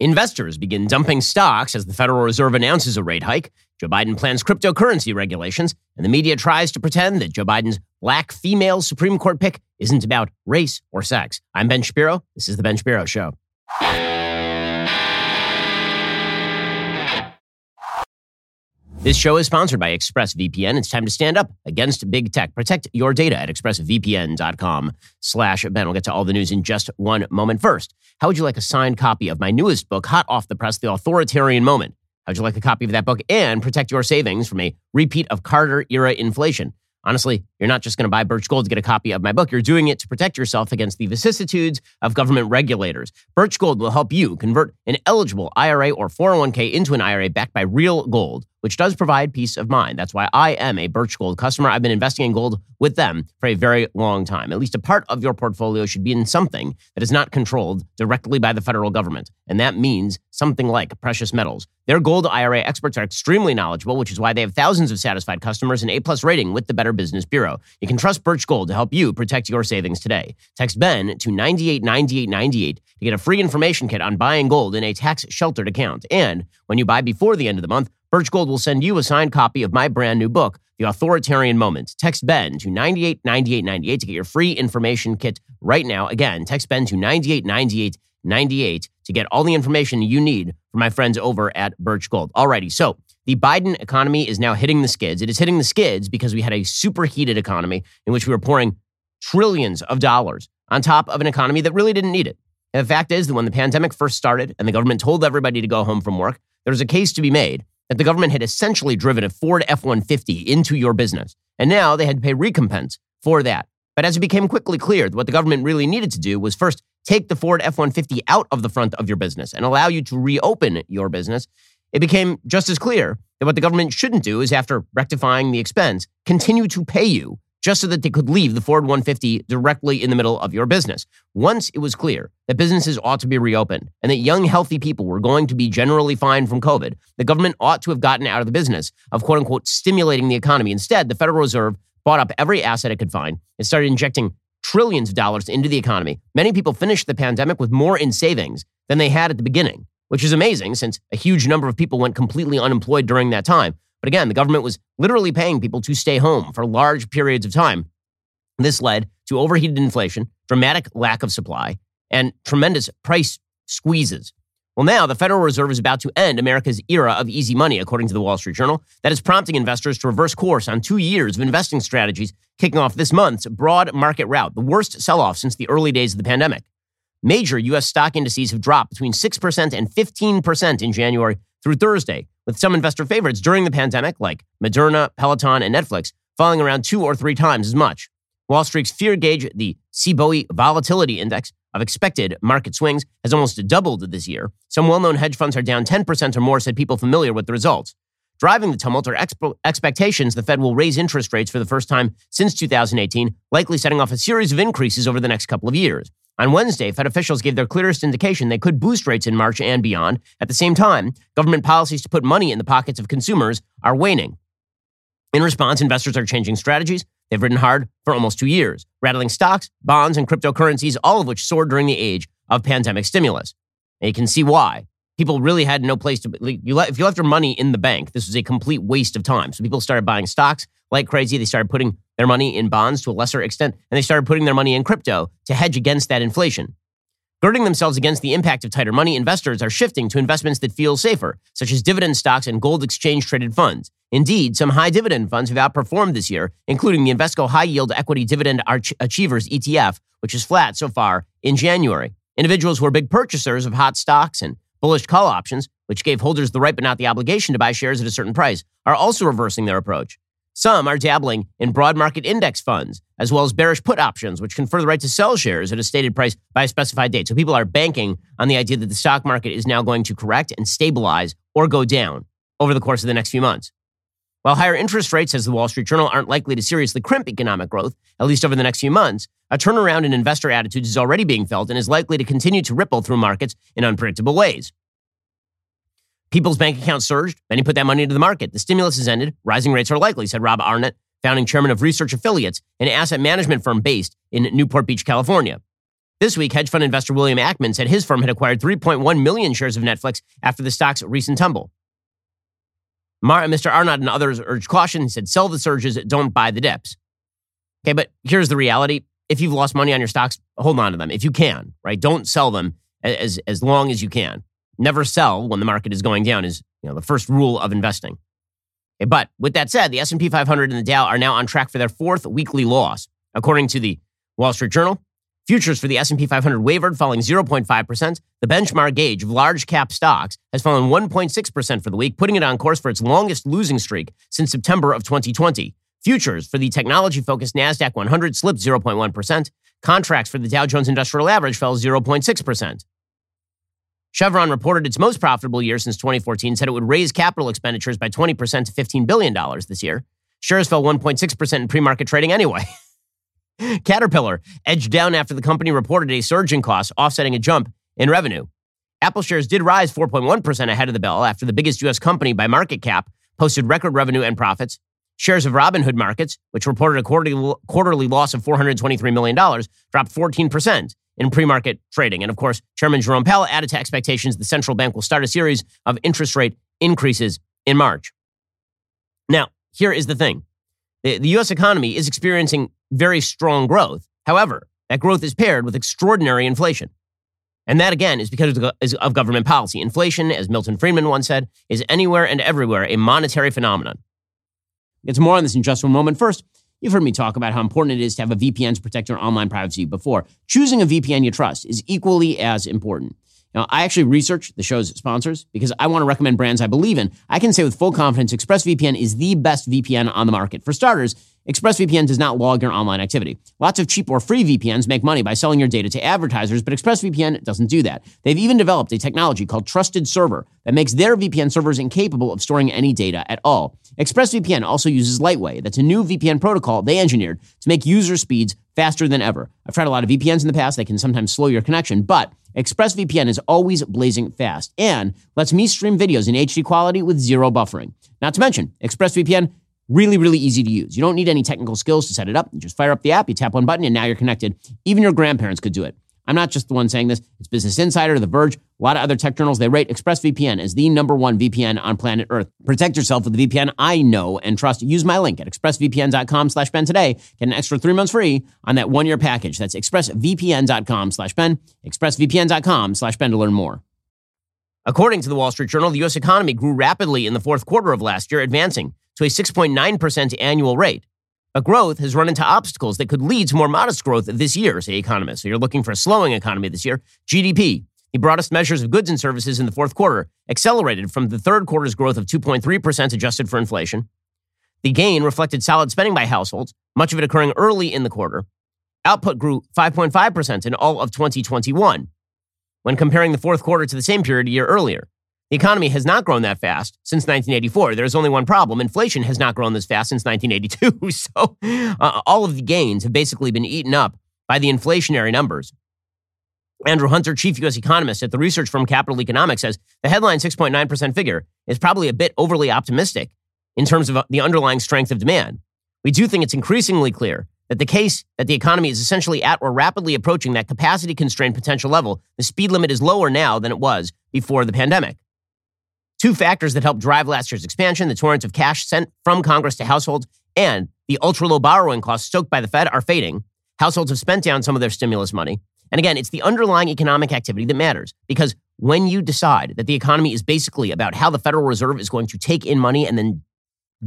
Investors begin dumping stocks as the Federal Reserve announces a rate hike. Joe Biden plans cryptocurrency regulations, and the media tries to pretend that Joe Biden's black female Supreme Court pick isn't about race or sex. I'm Ben Shapiro. This is The Ben Shapiro Show. This show is sponsored by ExpressVPN. It's time to stand up against big tech. Protect your data at expressvpn.com slash Ben. We'll get to all the news in just one moment. First, how would you like a signed copy of my newest book, hot off the press, The Authoritarian Moment? How'd you like a copy of that book and protect your savings from a repeat of Carter era inflation? Honestly, you're not just going to buy Birch Gold to get a copy of my book. You're doing it to protect yourself against the vicissitudes of government regulators. Birch Gold will help you convert an eligible IRA or 401k into an IRA backed by real gold which does provide peace of mind. That's why I am a Birch Gold customer. I've been investing in gold with them for a very long time. At least a part of your portfolio should be in something that is not controlled directly by the federal government. And that means something like precious metals. Their gold IRA experts are extremely knowledgeable, which is why they have thousands of satisfied customers and A-plus rating with the Better Business Bureau. You can trust Birch Gold to help you protect your savings today. Text Ben to 989898 to get a free information kit on buying gold in a tax-sheltered account. And when you buy before the end of the month, Birch Gold will send you a signed copy of my brand new book, The Authoritarian Moment. Text Ben to 989898 to get your free information kit right now. Again, text Ben to 989898 to get all the information you need from my friends over at Birch Gold. Alrighty, so the Biden economy is now hitting the skids. It is hitting the skids because we had a superheated economy in which we were pouring trillions of dollars on top of an economy that really didn't need it. And the fact is that when the pandemic first started and the government told everybody to go home from work, there was a case to be made that the government had essentially driven a Ford F 150 into your business. And now they had to pay recompense for that. But as it became quickly clear that what the government really needed to do was first take the Ford F 150 out of the front of your business and allow you to reopen your business, it became just as clear that what the government shouldn't do is, after rectifying the expense, continue to pay you just so that they could leave the Ford 150 directly in the middle of your business. Once it was clear that businesses ought to be reopened and that young, healthy people were going to be generally fine from COVID, the government ought to have gotten out of the business of quote unquote stimulating the economy. Instead, the Federal Reserve bought up every asset it could find and started injecting trillions of dollars into the economy. Many people finished the pandemic with more in savings than they had at the beginning, which is amazing since a huge number of people went completely unemployed during that time. But again, the government was literally paying people to stay home for large periods of time. This led to overheated inflation, dramatic lack of supply, and tremendous price squeezes. Well, now the Federal Reserve is about to end America's era of easy money, according to the Wall Street Journal. That is prompting investors to reverse course on two years of investing strategies, kicking off this month's broad market rout, the worst sell off since the early days of the pandemic. Major U.S. stock indices have dropped between 6% and 15% in January through Thursday, with some investor favorites during the pandemic, like Moderna, Peloton, and Netflix, falling around two or three times as much. Wall Street's fear gauge, the CBOE Volatility Index of expected market swings, has almost doubled this year. Some well known hedge funds are down 10% or more, said people familiar with the results. Driving the tumult are exp- expectations the Fed will raise interest rates for the first time since 2018, likely setting off a series of increases over the next couple of years. On Wednesday, Fed officials gave their clearest indication they could boost rates in March and beyond. At the same time, government policies to put money in the pockets of consumers are waning. In response, investors are changing strategies. They've ridden hard for almost two years, rattling stocks, bonds, and cryptocurrencies, all of which soared during the age of pandemic stimulus. And you can see why. People really had no place to. You let, if you left your money in the bank, this was a complete waste of time. So people started buying stocks like crazy. They started putting their money in bonds to a lesser extent, and they started putting their money in crypto to hedge against that inflation. Girding themselves against the impact of tighter money, investors are shifting to investments that feel safer, such as dividend stocks and gold exchange traded funds. Indeed, some high dividend funds have outperformed this year, including the Invesco High Yield Equity Dividend Achievers ETF, which is flat so far in January. Individuals who are big purchasers of hot stocks and bullish call options, which gave holders the right but not the obligation to buy shares at a certain price, are also reversing their approach. Some are dabbling in broad market index funds, as well as bearish put options, which confer the right to sell shares at a stated price by a specified date. So people are banking on the idea that the stock market is now going to correct and stabilize or go down over the course of the next few months. While higher interest rates, as the Wall Street Journal, aren't likely to seriously crimp economic growth, at least over the next few months, a turnaround in investor attitudes is already being felt and is likely to continue to ripple through markets in unpredictable ways. People's bank accounts surged. Many put that money into the market. The stimulus has ended. Rising rates are likely, said Rob Arnott, founding chairman of Research Affiliates, an asset management firm based in Newport Beach, California. This week, hedge fund investor William Ackman said his firm had acquired 3.1 million shares of Netflix after the stock's recent tumble. Mar- Mr. Arnott and others urged caution. He said, sell the surges, don't buy the dips. Okay, but here's the reality. If you've lost money on your stocks, hold on to them if you can, right? Don't sell them as, as long as you can. Never sell when the market is going down is you know, the first rule of investing. Eh, but with that said, the S&P 500 and the Dow are now on track for their fourth weekly loss. According to the Wall Street Journal, futures for the S&P 500 wavered, falling 0.5%. The benchmark gauge of large cap stocks has fallen 1.6% for the week, putting it on course for its longest losing streak since September of 2020. Futures for the technology focused NASDAQ 100 slipped 0.1%. Contracts for the Dow Jones Industrial Average fell 0.6%. Chevron reported its most profitable year since 2014, said it would raise capital expenditures by 20% to $15 billion this year. Shares fell 1.6% in pre market trading anyway. Caterpillar edged down after the company reported a surge in costs, offsetting a jump in revenue. Apple shares did rise 4.1% ahead of the bell after the biggest U.S. company by market cap posted record revenue and profits. Shares of Robinhood Markets, which reported a quarterly, quarterly loss of $423 million, dropped 14% in pre market trading. And of course, Chairman Jerome Powell added to expectations the central bank will start a series of interest rate increases in March. Now, here is the thing the, the U.S. economy is experiencing very strong growth. However, that growth is paired with extraordinary inflation. And that, again, is because of government policy. Inflation, as Milton Friedman once said, is anywhere and everywhere a monetary phenomenon. Get more on this in just one moment. First, You've heard me talk about how important it is to have a VPN to protect your online privacy before. Choosing a VPN you trust is equally as important. Now, I actually research the show's sponsors because I want to recommend brands I believe in. I can say with full confidence ExpressVPN is the best VPN on the market. For starters, ExpressVPN does not log your online activity. Lots of cheap or free VPNs make money by selling your data to advertisers, but ExpressVPN doesn't do that. They've even developed a technology called Trusted Server that makes their VPN servers incapable of storing any data at all. ExpressVPN also uses Lightway. That's a new VPN protocol they engineered to make user speeds faster than ever. I've tried a lot of VPNs in the past. They can sometimes slow your connection, but ExpressVPN is always blazing fast and lets me stream videos in HD quality with zero buffering. Not to mention, ExpressVPN Really, really easy to use. You don't need any technical skills to set it up. You just fire up the app, you tap one button, and now you're connected. Even your grandparents could do it. I'm not just the one saying this. It's Business Insider, The Verge, a lot of other tech journals. They rate ExpressVPN as the number one VPN on planet Earth. Protect yourself with the VPN I know and trust. Use my link at expressvpn.com slash Ben today. Get an extra three months free on that one-year package. That's expressvpn.com slash Ben, expressvpn.com slash Ben to learn more. According to the Wall Street Journal, the U.S. economy grew rapidly in the fourth quarter of last year, advancing to a 6.9% annual rate. But growth has run into obstacles that could lead to more modest growth this year, say economists. So you're looking for a slowing economy this year. GDP, the broadest measures of goods and services in the fourth quarter, accelerated from the third quarter's growth of 2.3% adjusted for inflation. The gain reflected solid spending by households, much of it occurring early in the quarter. Output grew 5.5% in all of 2021 when comparing the fourth quarter to the same period a year earlier. The economy has not grown that fast since 1984. There's only one problem. Inflation has not grown this fast since 1982. So uh, all of the gains have basically been eaten up by the inflationary numbers. Andrew Hunter, chief U.S. economist at the research firm Capital Economics, says the headline 6.9% figure is probably a bit overly optimistic in terms of uh, the underlying strength of demand. We do think it's increasingly clear that the case that the economy is essentially at or rapidly approaching that capacity constrained potential level, the speed limit is lower now than it was before the pandemic. Two factors that helped drive last year's expansion the torrents of cash sent from Congress to households and the ultra low borrowing costs stoked by the Fed are fading. Households have spent down some of their stimulus money. And again, it's the underlying economic activity that matters because when you decide that the economy is basically about how the Federal Reserve is going to take in money and then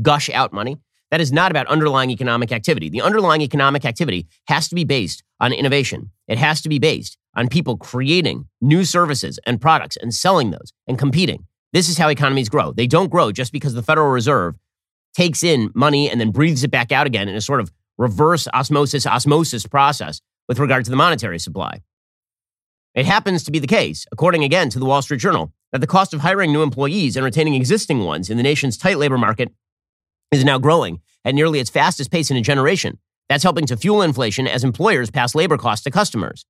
gush out money, that is not about underlying economic activity. The underlying economic activity has to be based on innovation. It has to be based on people creating new services and products and selling those and competing. This is how economies grow. They don't grow just because the Federal Reserve takes in money and then breathes it back out again in a sort of reverse osmosis osmosis process with regard to the monetary supply. It happens to be the case, according again to the Wall Street Journal, that the cost of hiring new employees and retaining existing ones in the nation's tight labor market is now growing at nearly its fastest pace in a generation. That's helping to fuel inflation as employers pass labor costs to customers.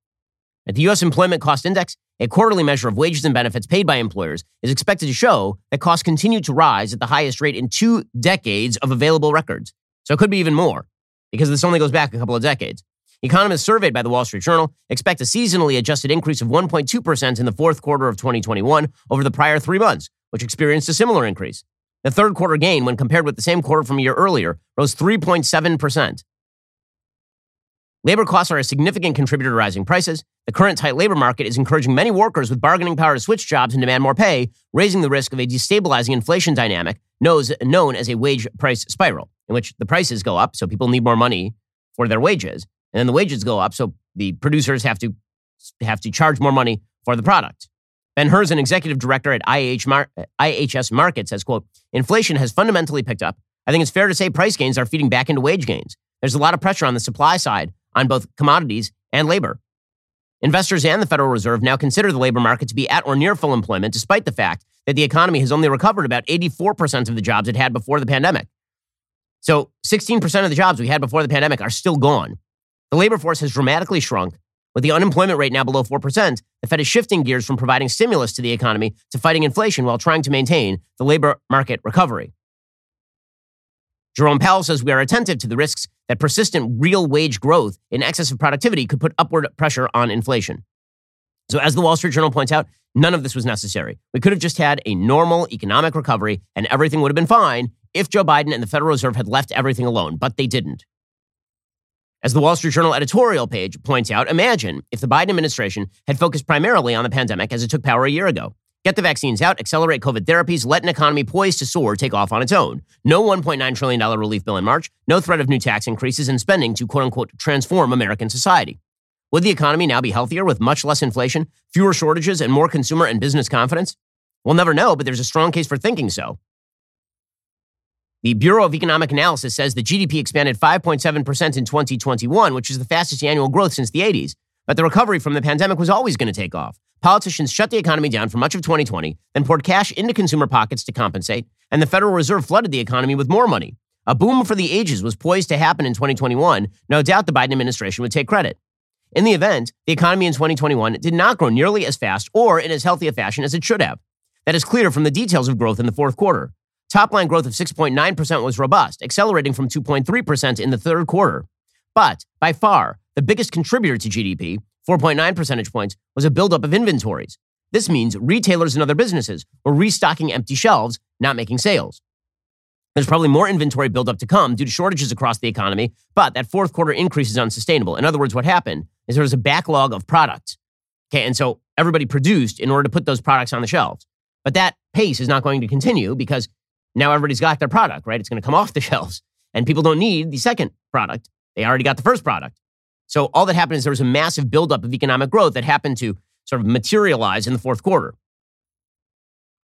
At the U.S. Employment Cost Index, a quarterly measure of wages and benefits paid by employers, is expected to show that costs continue to rise at the highest rate in two decades of available records. So it could be even more, because this only goes back a couple of decades. Economists surveyed by the Wall Street Journal expect a seasonally adjusted increase of 1.2% in the fourth quarter of 2021 over the prior three months, which experienced a similar increase. The third quarter gain, when compared with the same quarter from a year earlier, rose 3.7%. Labor costs are a significant contributor to rising prices. The current tight labor market is encouraging many workers with bargaining power to switch jobs and demand more pay, raising the risk of a destabilizing inflation dynamic known as a wage price spiral, in which the prices go up, so people need more money for their wages, and then the wages go up, so the producers have to have to charge more money for the product. Ben Herzon, executive director at IHS Markit, says, quote, inflation has fundamentally picked up. I think it's fair to say price gains are feeding back into wage gains. There's a lot of pressure on the supply side on both commodities and labor. Investors and the Federal Reserve now consider the labor market to be at or near full employment, despite the fact that the economy has only recovered about 84% of the jobs it had before the pandemic. So 16% of the jobs we had before the pandemic are still gone. The labor force has dramatically shrunk. With the unemployment rate now below 4%, the Fed is shifting gears from providing stimulus to the economy to fighting inflation while trying to maintain the labor market recovery. Jerome Powell says we are attentive to the risks that persistent real wage growth in excess of productivity could put upward pressure on inflation. So, as the Wall Street Journal points out, none of this was necessary. We could have just had a normal economic recovery and everything would have been fine if Joe Biden and the Federal Reserve had left everything alone, but they didn't. As the Wall Street Journal editorial page points out, imagine if the Biden administration had focused primarily on the pandemic as it took power a year ago. Get the vaccines out, accelerate COVID therapies, let an economy poised to soar take off on its own. No $1.9 trillion relief bill in March, no threat of new tax increases and spending to quote unquote transform American society. Would the economy now be healthier with much less inflation, fewer shortages, and more consumer and business confidence? We'll never know, but there's a strong case for thinking so. The Bureau of Economic Analysis says the GDP expanded 5.7% in 2021, which is the fastest annual growth since the 80s. But the recovery from the pandemic was always going to take off. Politicians shut the economy down for much of 2020, then poured cash into consumer pockets to compensate, and the Federal Reserve flooded the economy with more money. A boom for the ages was poised to happen in 2021. No doubt the Biden administration would take credit. In the event, the economy in 2021 did not grow nearly as fast or in as healthy a fashion as it should have. That is clear from the details of growth in the fourth quarter. Top line growth of 6.9% was robust, accelerating from 2.3% in the third quarter. But by far, the biggest contributor to GDP 4.9 percentage points, was a buildup of inventories. This means retailers and other businesses were restocking empty shelves, not making sales. There's probably more inventory buildup to come due to shortages across the economy, but that fourth quarter increase is unsustainable. In other words, what happened is there was a backlog of products. Okay, and so everybody produced in order to put those products on the shelves. But that pace is not going to continue because now everybody's got their product, right? It's going to come off the shelves. And people don't need the second product. They already got the first product. So all that happened is there was a massive buildup of economic growth that happened to sort of materialize in the fourth quarter.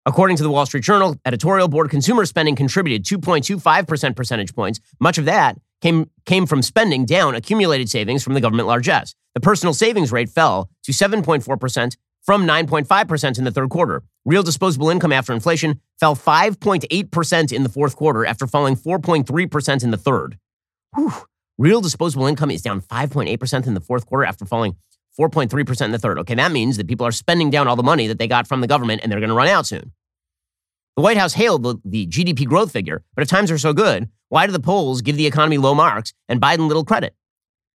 According to the Wall Street Journal, editorial board consumer spending contributed 2.25% percentage points. Much of that came, came from spending down accumulated savings from the government largesse. The personal savings rate fell to 7.4% from 9.5% in the third quarter. Real disposable income after inflation fell 5.8% in the fourth quarter after falling 4.3% in the third. Whew. Real disposable income is down 5.8% in the fourth quarter after falling 4.3% in the third. Okay, that means that people are spending down all the money that they got from the government and they're going to run out soon. The White House hailed the, the, GDP growth figure, but if times are so good, why do the polls give the economy low marks and Biden little credit?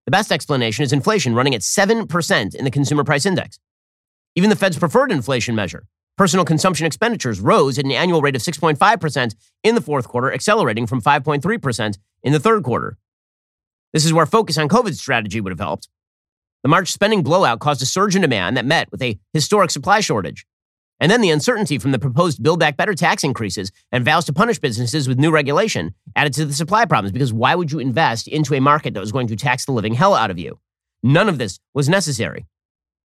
The best explanation is inflation running at 7% in the consumer price index. Even the Fed's preferred inflation measure, personal consumption expenditures, rose at an annual rate of 6.5% in the fourth quarter, accelerating from 5.3% in the third quarter. This is where focus on COVID strategy would have helped. The March spending blowout caused a surge in demand that met with a historic supply shortage. And then the uncertainty from the proposed Build Back Better tax increases and vows to punish businesses with new regulation added to the supply problems because why would you invest into a market that was going to tax the living hell out of you? None of this was necessary.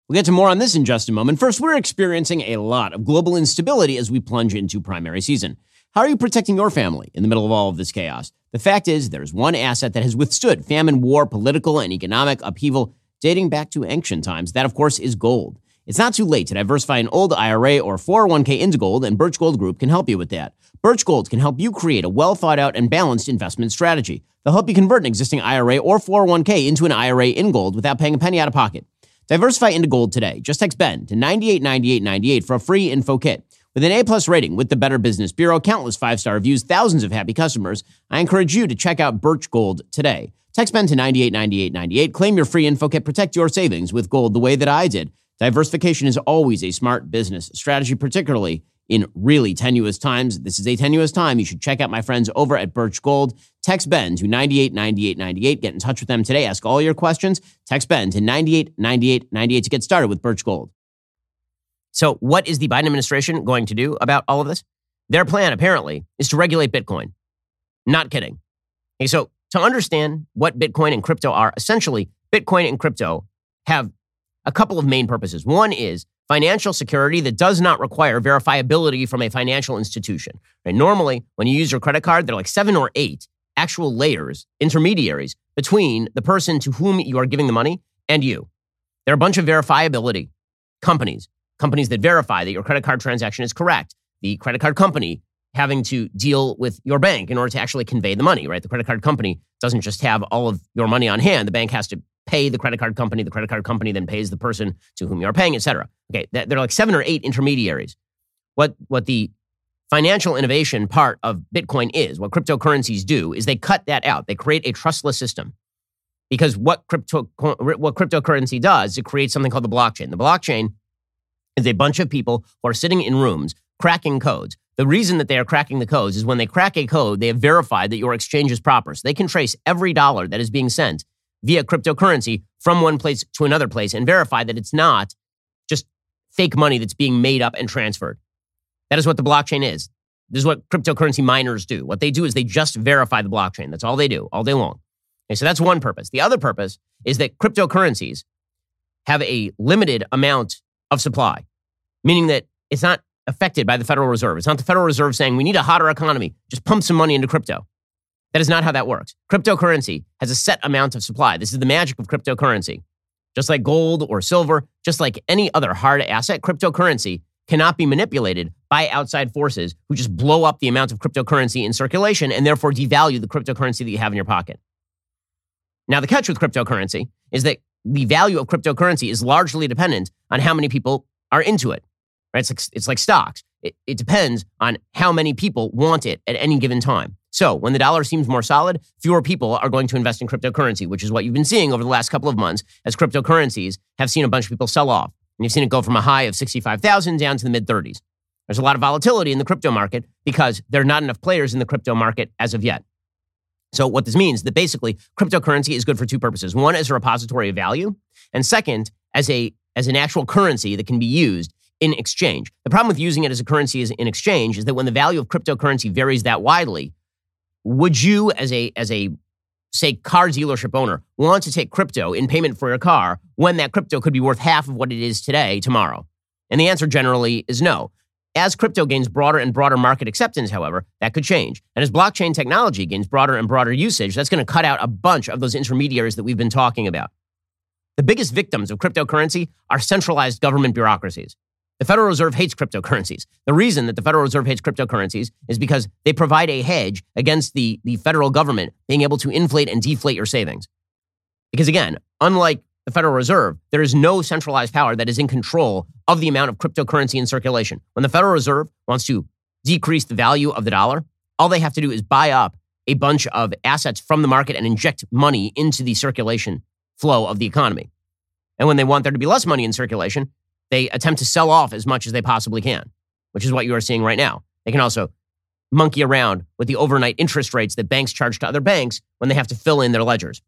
We'll get to more on this in just a moment. First, we're experiencing a lot of global instability as we plunge into primary season. How are you protecting your family in the middle of all of this chaos? The fact is, there's one asset that has withstood famine, war, political, and economic upheaval dating back to ancient times. That, of course, is gold. It's not too late to diversify an old IRA or 401k into gold, and Birch Gold Group can help you with that. Birch Gold can help you create a well thought out and balanced investment strategy. They'll help you convert an existing IRA or 401k into an IRA in gold without paying a penny out of pocket. Diversify into gold today. Just text Ben to 989898 for a free info kit. With an A plus rating with the Better Business Bureau, countless five star reviews, thousands of happy customers, I encourage you to check out Birch Gold today. Text Ben to 989898. Claim your free info kit. Protect your savings with gold the way that I did. Diversification is always a smart business strategy, particularly in really tenuous times. This is a tenuous time. You should check out my friends over at Birch Gold. Text Ben to 989898. Get in touch with them today. Ask all your questions. Text Ben to 989898 to get started with Birch Gold. So, what is the Biden administration going to do about all of this? Their plan, apparently, is to regulate Bitcoin. Not kidding. Okay, so, to understand what Bitcoin and crypto are, essentially, Bitcoin and crypto have a couple of main purposes. One is financial security that does not require verifiability from a financial institution. Right? Normally, when you use your credit card, there are like seven or eight actual layers, intermediaries between the person to whom you are giving the money and you. There are a bunch of verifiability companies, companies that verify that your credit card transaction is correct. The credit card company having to deal with your bank in order to actually convey the money, right? The credit card company doesn't just have all of your money on hand. The bank has to pay the credit card company. The credit card company then pays the person to whom you are paying, et cetera. Okay, there are like seven or eight intermediaries. What, what the financial innovation part of Bitcoin is, what cryptocurrencies do, is they cut that out. They create a trustless system. Because what, crypto, what cryptocurrency does, it creates something called the blockchain. The blockchain is a bunch of people who are sitting in rooms cracking codes. The reason that they are cracking the codes is when they crack a code, they have verified that your exchange is proper. So they can trace every dollar that is being sent via cryptocurrency from one place to another place and verify that it's not just fake money that's being made up and transferred. That is what the blockchain is. This is what cryptocurrency miners do. What they do is they just verify the blockchain. That's all they do all day long. Okay, so that's one purpose. The other purpose is that cryptocurrencies have a limited amount of supply, meaning that it's not affected by the Federal Reserve. It's not the Federal Reserve saying we need a hotter economy, just pump some money into crypto. That is not how that works. Cryptocurrency has a set amount of supply. This is the magic of cryptocurrency. Just like gold or silver, just like any other hard asset, cryptocurrency cannot be manipulated by outside forces who just blow up the amount of cryptocurrency in circulation and therefore devalue the cryptocurrency that you have in your pocket. Now, the catch with cryptocurrency is that the value of cryptocurrency is largely dependent on how many people are into it. Right? It's like, it's like stocks. It, it depends on how many people want it at any given time. So when the dollar seems more solid, fewer people are going to invest in cryptocurrency, which is what you've been seeing over the last couple of months as cryptocurrencies have seen a bunch of people sell off. And you've seen it go from a high of 65,000 down to the mid 30s. There's a lot of volatility in the crypto market because there are not enough players in the crypto market as of yet. So what this means that basically cryptocurrency is good for two purposes. One, as a repository of value, and second, as a as an actual currency that can be used in exchange. The problem with using it as a currency is in exchange is that when the value of cryptocurrency varies that widely, would you, as a as a say car dealership owner, want to take crypto in payment for your car when that crypto could be worth half of what it is today tomorrow? And the answer generally is no. As crypto gains broader and broader market acceptance, however, that could change. And as blockchain technology gains broader and broader usage, that's going to cut out a bunch of those intermediaries that we've been talking about. The biggest victims of cryptocurrency are centralized government bureaucracies. The Federal Reserve hates cryptocurrencies. The reason that the Federal Reserve hates cryptocurrencies is because they provide a hedge against the, the federal government being able to inflate and deflate your savings. Because again, unlike the Federal Reserve, there is no centralized power that is in control of the amount of cryptocurrency in circulation. When the Federal Reserve wants to decrease the value of the dollar, all they have to do is buy up a bunch of assets from the market and inject money into the circulation flow of the economy. And when they want there to be less money in circulation, they attempt to sell off as much as they possibly can, which is what you are seeing right now. They can also monkey around with the overnight interest rates that banks charge to other banks when they have to fill in their ledgers.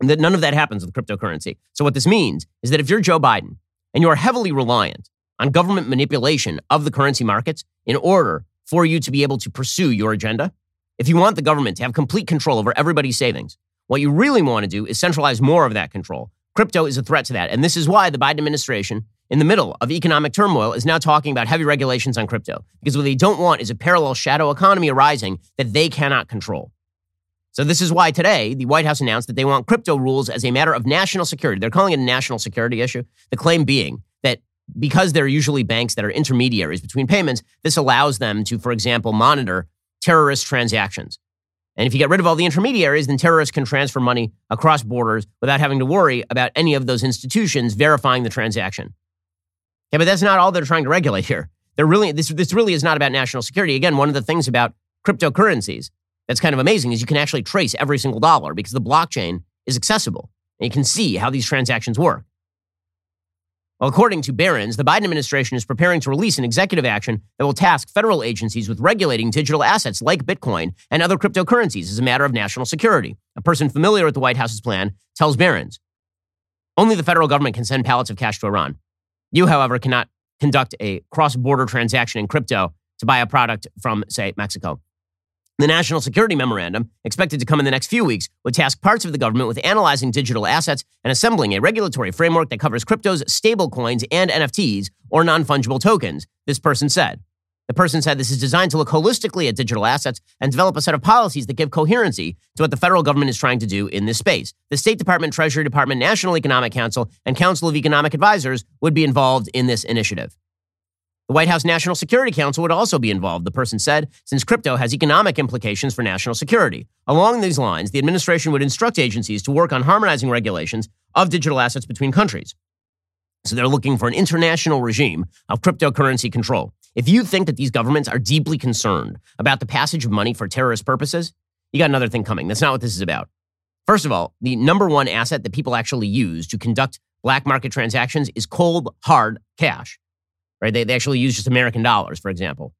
And that none of that happens with cryptocurrency. So what this means is that if you're Joe Biden and you are heavily reliant on government manipulation of the currency markets in order for you to be able to pursue your agenda, if you want the government to have complete control over everybody's savings, what you really want to do is centralize more of that control. Crypto is a threat to that. And this is why the Biden administration in the middle of economic turmoil is now talking about heavy regulations on crypto because what they don't want is a parallel shadow economy arising that they cannot control. So, this is why today the White House announced that they want crypto rules as a matter of national security. They're calling it a national security issue. The claim being that because they're usually banks that are intermediaries between payments, this allows them to, for example, monitor terrorist transactions. And if you get rid of all the intermediaries, then terrorists can transfer money across borders without having to worry about any of those institutions verifying the transaction. Yeah, but that's not all they're trying to regulate here. They're really this this really is not about national security. Again, one of the things about cryptocurrencies that's kind of amazing is you can actually trace every single dollar because the blockchain is accessible and you can see how these transactions work. Well, according to Barron's, the Biden administration is preparing to release an executive action that will task federal agencies with regulating digital assets like Bitcoin and other cryptocurrencies as a matter of national security. A person familiar with the White House's plan tells Barron's. Only the federal government can send pallets of cash to Iran. You, however, cannot conduct a cross border transaction in crypto to buy a product from, say, Mexico. The National Security Memorandum, expected to come in the next few weeks, would task parts of the government with analyzing digital assets and assembling a regulatory framework that covers cryptos, stablecoins, and NFTs, or non fungible tokens, this person said. The person said this is designed to look holistically at digital assets and develop a set of policies that give coherency to what the federal government is trying to do in this space. The State Department, Treasury Department, National Economic Council, and Council of Economic Advisors would be involved in this initiative. The White House National Security Council would also be involved, the person said, since crypto has economic implications for national security. Along these lines, the administration would instruct agencies to work on harmonizing regulations of digital assets between countries. So they're looking for an international regime of cryptocurrency control. If you think that these governments are deeply concerned about the passage of money for terrorist purposes, you got another thing coming. That's not what this is about. First of all, the number one asset that people actually use to conduct black market transactions is cold, hard cash right? They, they actually use just American dollars, for example,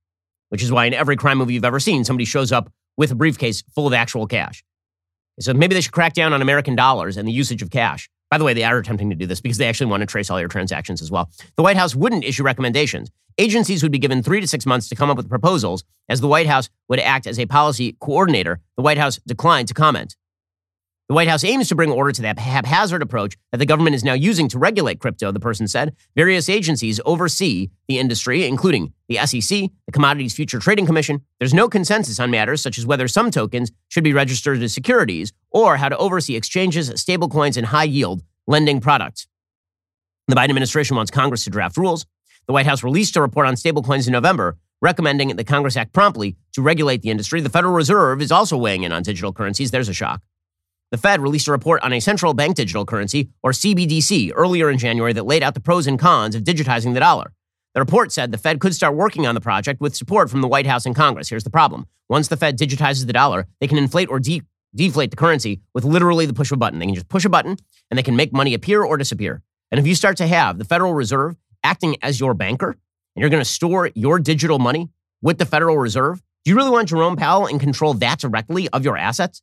which is why in every crime movie you've ever seen, somebody shows up with a briefcase full of actual cash. So maybe they should crack down on American dollars and the usage of cash. By the way, they are attempting to do this because they actually want to trace all your transactions as well. The White House wouldn't issue recommendations. Agencies would be given three to six months to come up with proposals, as the White House would act as a policy coordinator. The White House declined to comment. The White House aims to bring order to that haphazard approach that the government is now using to regulate crypto, the person said. Various agencies oversee the industry, including the SEC, the Commodities Future Trading Commission. There's no consensus on matters such as whether some tokens should be registered as securities or how to oversee exchanges, stablecoins, and high yield lending products. The Biden administration wants Congress to draft rules. The White House released a report on stablecoins in November, recommending that Congress act promptly to regulate the industry. The Federal Reserve is also weighing in on digital currencies. There's a shock. The Fed released a report on a central bank digital currency, or CBDC, earlier in January that laid out the pros and cons of digitizing the dollar. The report said the Fed could start working on the project with support from the White House and Congress. Here's the problem once the Fed digitizes the dollar, they can inflate or de- deflate the currency with literally the push of a button. They can just push a button and they can make money appear or disappear. And if you start to have the Federal Reserve acting as your banker and you're going to store your digital money with the Federal Reserve, do you really want Jerome Powell in control that directly of your assets?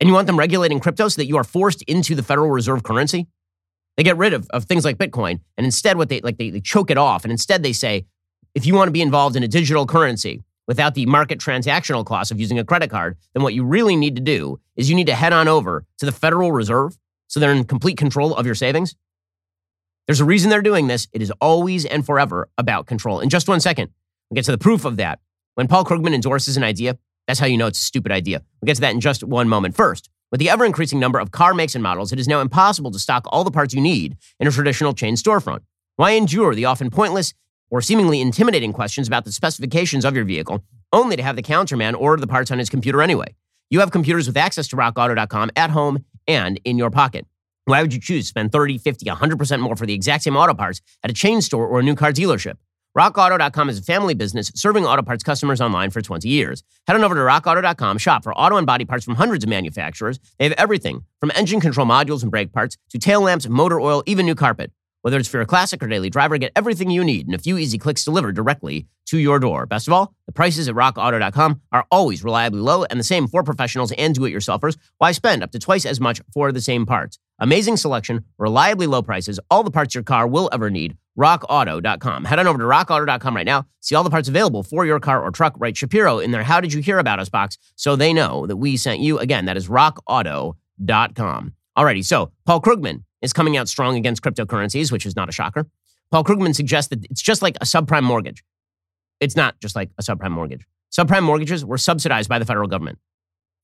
And you want them regulating crypto so that you are forced into the Federal Reserve currency? They get rid of, of things like Bitcoin, and instead, what they like they, they choke it off, and instead they say, if you want to be involved in a digital currency without the market transactional cost of using a credit card, then what you really need to do is you need to head on over to the Federal Reserve so they're in complete control of your savings. There's a reason they're doing this. It is always and forever about control. In just one second, we'll get to the proof of that. When Paul Krugman endorses an idea, that's how you know it's a stupid idea. We'll get to that in just one moment. First, with the ever increasing number of car makes and models, it is now impossible to stock all the parts you need in a traditional chain storefront. Why endure the often pointless or seemingly intimidating questions about the specifications of your vehicle, only to have the counterman order the parts on his computer anyway? You have computers with access to rockauto.com at home and in your pocket. Why would you choose to spend 30, 50, 100% more for the exact same auto parts at a chain store or a new car dealership? RockAuto.com is a family business serving auto parts customers online for 20 years. Head on over to RockAuto.com, shop for auto and body parts from hundreds of manufacturers. They have everything from engine control modules and brake parts to tail lamps, motor oil, even new carpet. Whether it's for a classic or daily driver, get everything you need in a few easy clicks delivered directly to your door. Best of all, the prices at rockauto.com are always reliably low and the same for professionals and do it yourselfers. Why spend up to twice as much for the same parts? Amazing selection, reliably low prices, all the parts your car will ever need rockauto.com. Head on over to rockauto.com right now. See all the parts available for your car or truck. Write Shapiro in their How Did You Hear About Us box so they know that we sent you. Again, that is rockauto.com. Alrighty, so Paul Krugman is coming out strong against cryptocurrencies, which is not a shocker. Paul Krugman suggests that it's just like a subprime mortgage. It's not just like a subprime mortgage. Subprime mortgages were subsidized by the federal government.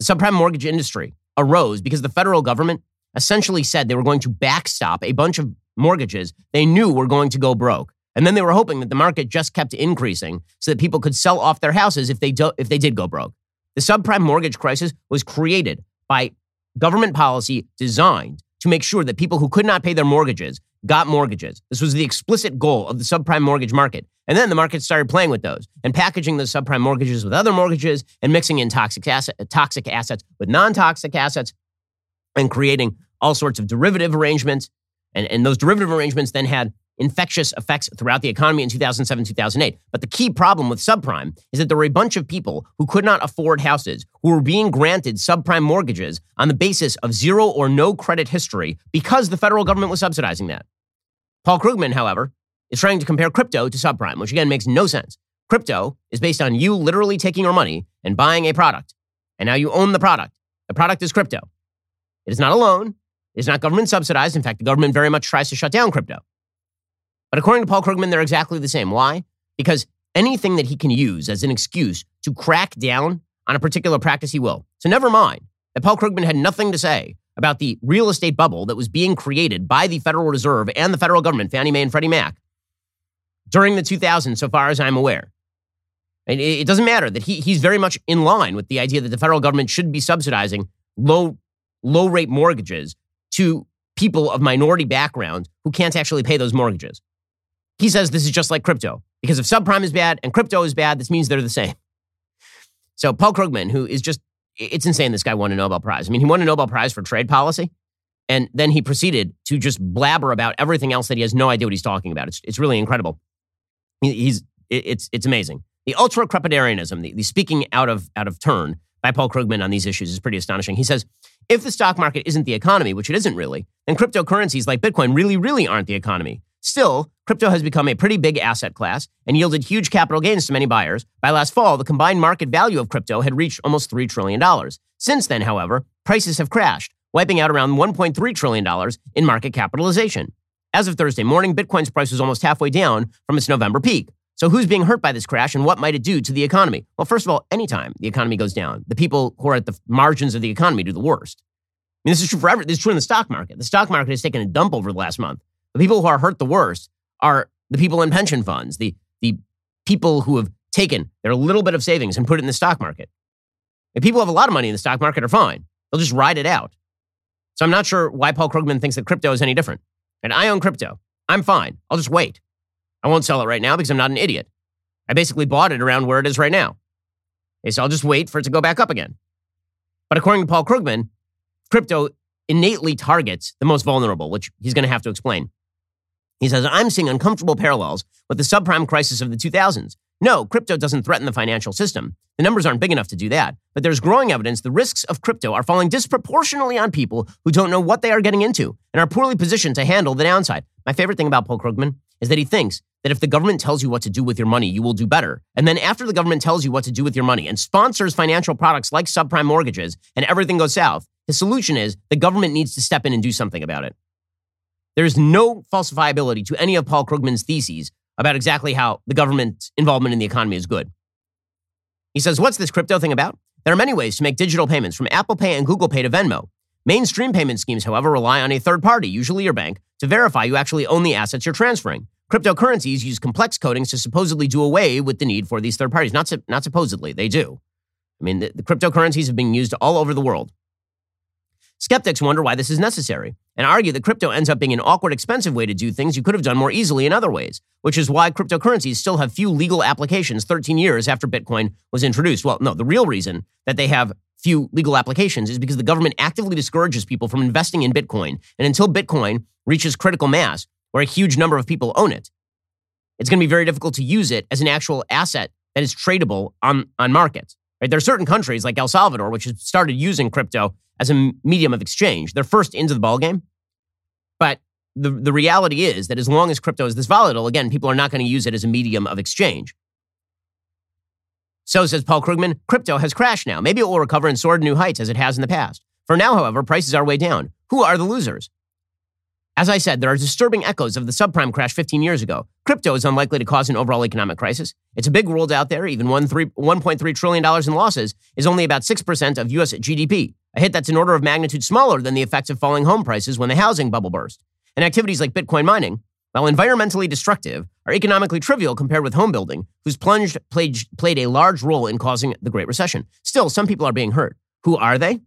The subprime mortgage industry arose because the federal government essentially said they were going to backstop a bunch of mortgages they knew were going to go broke. And then they were hoping that the market just kept increasing so that people could sell off their houses if they, do, if they did go broke. The subprime mortgage crisis was created by government policy designed to make sure that people who could not pay their mortgages got mortgages. This was the explicit goal of the subprime mortgage market. And then the market started playing with those and packaging those subprime mortgages with other mortgages and mixing in toxic, asset, toxic assets with non toxic assets and creating all sorts of derivative arrangements. And, and those derivative arrangements then had infectious effects throughout the economy in 2007, 2008. But the key problem with subprime is that there were a bunch of people who could not afford houses who were being granted subprime mortgages on the basis of zero or no credit history because the federal government was subsidizing that. Paul Krugman, however, is trying to compare crypto to subprime, which again makes no sense. Crypto is based on you literally taking your money and buying a product. And now you own the product. The product is crypto. It is not a loan. It is not government subsidized. In fact, the government very much tries to shut down crypto. But according to Paul Krugman, they're exactly the same. Why? Because anything that he can use as an excuse to crack down on a particular practice, he will. So never mind that Paul Krugman had nothing to say about the real estate bubble that was being created by the Federal Reserve and the federal government, Fannie Mae and Freddie Mac, during the 2000s, so far as I'm aware. And it doesn't matter that he, he's very much in line with the idea that the federal government should be subsidizing low, low rate mortgages to people of minority backgrounds who can't actually pay those mortgages. He says this is just like crypto because if subprime is bad and crypto is bad, this means they're the same. So Paul Krugman, who is just, it's insane this guy won a Nobel Prize. I mean, he won a Nobel Prize for trade policy. And then he proceeded to just blabber about everything else that he has no idea what he's talking about. It's, it's really incredible. He's, it's, it's amazing. The ultra crepidarianism, the, the speaking out of, out of turn by Paul Krugman on these issues is pretty astonishing. He says, if the stock market isn't the economy, which it isn't really, then cryptocurrencies like Bitcoin really, really aren't the economy. Still, crypto has become a pretty big asset class and yielded huge capital gains to many buyers. By last fall, the combined market value of crypto had reached almost $3 trillion. Since then, however, prices have crashed, wiping out around $1.3 trillion in market capitalization. As of Thursday morning, Bitcoin's price was almost halfway down from its November peak. So, who's being hurt by this crash and what might it do to the economy? Well, first of all, anytime the economy goes down, the people who are at the margins of the economy do the worst. I mean, this is true for every, this is true in the stock market. The stock market has taken a dump over the last month. The people who are hurt the worst are the people in pension funds, the, the people who have taken their little bit of savings and put it in the stock market. If people have a lot of money in the stock market are fine. They'll just ride it out. So I'm not sure why Paul Krugman thinks that crypto is any different. And I own crypto. I'm fine. I'll just wait. I won't sell it right now because I'm not an idiot. I basically bought it around where it is right now. Okay, so I'll just wait for it to go back up again. But according to Paul Krugman, crypto innately targets the most vulnerable, which he's going to have to explain. He says, I'm seeing uncomfortable parallels with the subprime crisis of the 2000s. No, crypto doesn't threaten the financial system. The numbers aren't big enough to do that. But there's growing evidence the risks of crypto are falling disproportionately on people who don't know what they are getting into and are poorly positioned to handle the downside. My favorite thing about Paul Krugman is that he thinks that if the government tells you what to do with your money, you will do better. And then after the government tells you what to do with your money and sponsors financial products like subprime mortgages and everything goes south, the solution is the government needs to step in and do something about it. There's no falsifiability to any of Paul Krugman's theses about exactly how the government's involvement in the economy is good. He says, What's this crypto thing about? There are many ways to make digital payments from Apple Pay and Google Pay to Venmo. Mainstream payment schemes, however, rely on a third party, usually your bank, to verify you actually own the assets you're transferring. Cryptocurrencies use complex codings to supposedly do away with the need for these third parties. Not, su- not supposedly, they do. I mean, the, the cryptocurrencies have been used all over the world. Skeptics wonder why this is necessary and argue that crypto ends up being an awkward, expensive way to do things you could have done more easily in other ways, which is why cryptocurrencies still have few legal applications 13 years after Bitcoin was introduced. Well, no, the real reason that they have few legal applications is because the government actively discourages people from investing in Bitcoin. And until Bitcoin reaches critical mass, where a huge number of people own it, it's going to be very difficult to use it as an actual asset that is tradable on, on markets. Right? There are certain countries like El Salvador, which has started using crypto as a medium of exchange. They're first into the ballgame. But the, the reality is that as long as crypto is this volatile, again, people are not going to use it as a medium of exchange. So, says Paul Krugman, crypto has crashed now. Maybe it will recover and soar to new heights as it has in the past. For now, however, prices are way down. Who are the losers? As I said, there are disturbing echoes of the subprime crash 15 years ago. Crypto is unlikely to cause an overall economic crisis. It's a big world out there. Even $1.3 trillion in losses is only about 6% of U.S. GDP, a hit that's an order of magnitude smaller than the effects of falling home prices when the housing bubble burst. And activities like Bitcoin mining, while environmentally destructive, are economically trivial compared with home building, whose plunge played, played a large role in causing the Great Recession. Still, some people are being hurt. Who are they?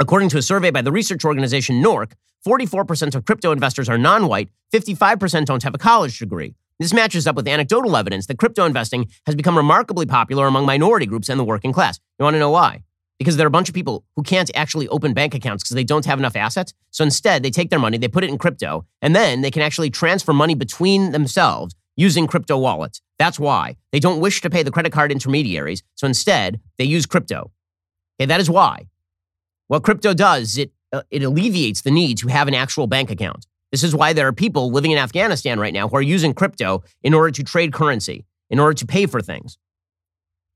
According to a survey by the research organization NORC, 44% of crypto investors are non white, 55% don't have a college degree. This matches up with anecdotal evidence that crypto investing has become remarkably popular among minority groups and the working class. You want to know why? Because there are a bunch of people who can't actually open bank accounts because they don't have enough assets. So instead, they take their money, they put it in crypto, and then they can actually transfer money between themselves using crypto wallets. That's why. They don't wish to pay the credit card intermediaries. So instead, they use crypto. Okay, that is why. What crypto does, it, uh, it alleviates the need to have an actual bank account. This is why there are people living in Afghanistan right now who are using crypto in order to trade currency, in order to pay for things.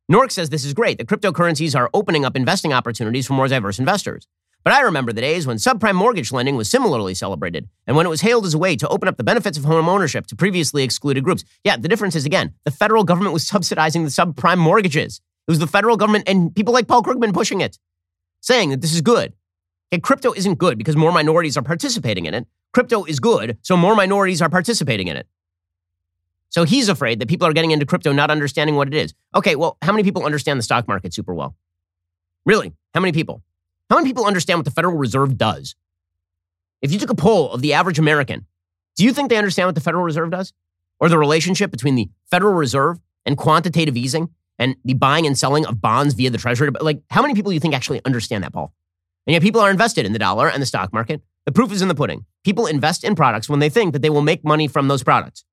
Nork says this is great, that cryptocurrencies are opening up investing opportunities for more diverse investors. But I remember the days when subprime mortgage lending was similarly celebrated, and when it was hailed as a way to open up the benefits of home ownership to previously excluded groups. Yeah, the difference is again, the federal government was subsidizing the subprime mortgages. It was the federal government and people like Paul Krugman pushing it, saying that this is good. Okay, crypto isn't good because more minorities are participating in it. Crypto is good, so more minorities are participating in it. So he's afraid that people are getting into crypto not understanding what it is. Okay, well, how many people understand the stock market super well? Really? How many people? How many people understand what the Federal Reserve does? If you took a poll of the average American, do you think they understand what the Federal Reserve does? Or the relationship between the Federal Reserve and quantitative easing and the buying and selling of bonds via the Treasury? Like, how many people do you think actually understand that, Paul? And yet people are invested in the dollar and the stock market. The proof is in the pudding. People invest in products when they think that they will make money from those products.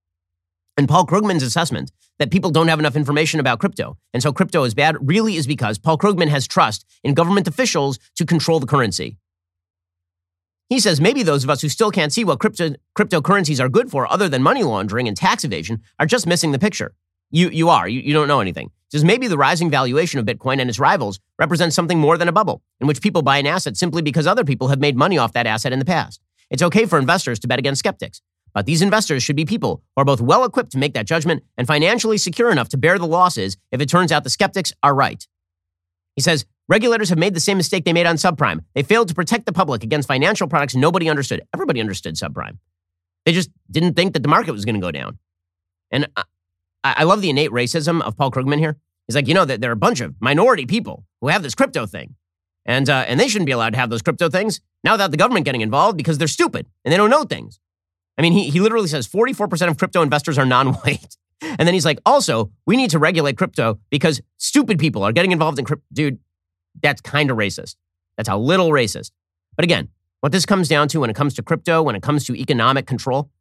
And Paul Krugman's assessment that people don't have enough information about crypto, and so crypto is bad, really is because Paul Krugman has trust in government officials to control the currency. He says maybe those of us who still can't see what crypto, cryptocurrencies are good for, other than money laundering and tax evasion, are just missing the picture. You, you are. You, you don't know anything. Says maybe the rising valuation of Bitcoin and its rivals represents something more than a bubble in which people buy an asset simply because other people have made money off that asset in the past. It's okay for investors to bet against skeptics, but these investors should be people who are both well equipped to make that judgment and financially secure enough to bear the losses if it turns out the skeptics are right. He says regulators have made the same mistake they made on subprime. They failed to protect the public against financial products nobody understood. Everybody understood subprime. They just didn't think that the market was going to go down. And uh, I, love the innate racism of Paul Krugman here. He's like, you know, that there are a bunch of minority people who have this crypto thing, and uh, and they shouldn't be allowed to have those crypto things now without the government getting involved because they're stupid and they don't know things. I mean, he he literally says 44% of crypto investors are non-white. And then he's like, also, we need to regulate crypto because stupid people are getting involved in crypto. Dude, that's kind of racist. That's a little racist. But again, what this comes down to when it comes to crypto, when it comes to economic control,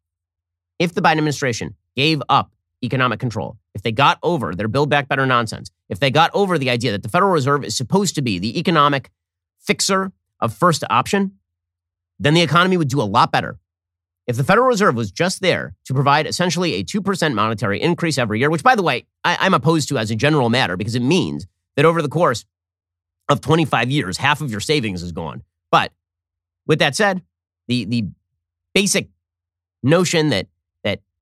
if the Biden administration gave up economic control, if they got over their Build Back Better nonsense, if they got over the idea that the Federal Reserve is supposed to be the economic fixer of first option, then the economy would do a lot better. If the Federal Reserve was just there to provide essentially a 2% monetary increase every year, which, by the way, I, am opposed to as a general matter because it means that over the course of 25 years, half of your savings is gone. But with that said, the, the basic notion that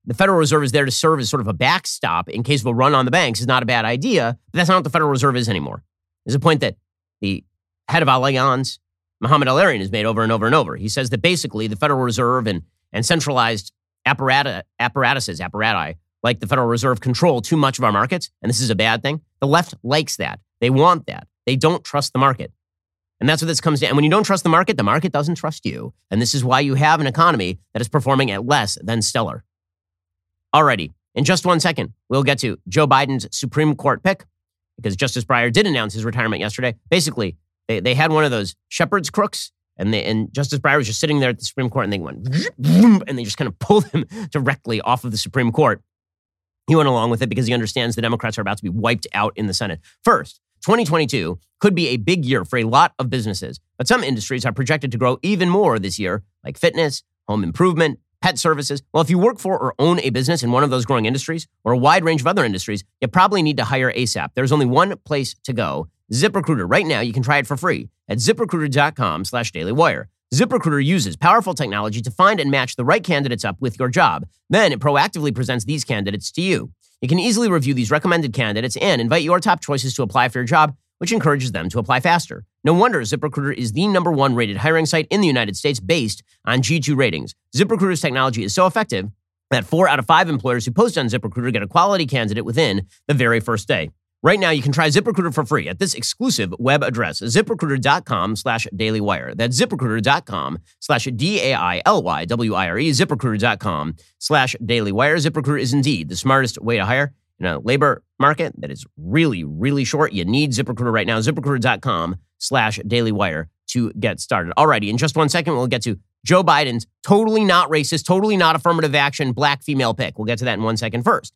the Federal Reserve is there to serve as sort of a backstop in case of a run on the banks is not a bad idea, but that's not what the Federal Reserve is anymore. There's a point that the head of Allianz, Mohamed El-Erian, has made over and over and over. He says that basically the Federal Reserve and, and centralized apparatus, apparatuses, apparati, like the Federal Reserve control too much of our markets, and this is a bad thing. The left likes that. They want that. They don't trust the market. And that's what this comes down. And when you don't trust the market, the market doesn't trust you. And this is why you have an economy that is performing at less than stellar. Alrighty, in just one second, we'll get to Joe Biden's Supreme Court pick because Justice Breyer did announce his retirement yesterday. Basically, they, they had one of those shepherd's crooks, and they, and Justice Breyer was just sitting there at the Supreme Court, and they went and they just kind of pulled him directly off of the Supreme Court. He went along with it because he understands the Democrats are about to be wiped out in the Senate. First, 2022 could be a big year for a lot of businesses, but some industries are projected to grow even more this year, like fitness, home improvement, pet services. Well, if you work for or own a business in one of those growing industries or a wide range of other industries, you probably need to hire ASAP. There's only one place to go. ZipRecruiter. Right now, you can try it for free at ziprecruiter.com slash dailywire. ZipRecruiter uses powerful technology to find and match the right candidates up with your job. Then it proactively presents these candidates to you. You can easily review these recommended candidates and invite your top choices to apply for your job which encourages them to apply faster. No wonder ZipRecruiter is the number one rated hiring site in the United States based on G2 ratings. ZipRecruiter's technology is so effective that four out of five employers who post on ZipRecruiter get a quality candidate within the very first day. Right now, you can try ZipRecruiter for free at this exclusive web address, ziprecruiter.com slash dailywire. That's ziprecruiter.com slash D-A-I-L-Y-W-I-R-E, ziprecruiter.com slash dailywire. ZipRecruiter is indeed the smartest way to hire in a labor market that is really, really short. You need ZipRecruiter right now, ziprecruiter.com slash dailywire to get started. Alrighty, in just one second, we'll get to Joe Biden's totally not racist, totally not affirmative action, black female pick. We'll get to that in one second first.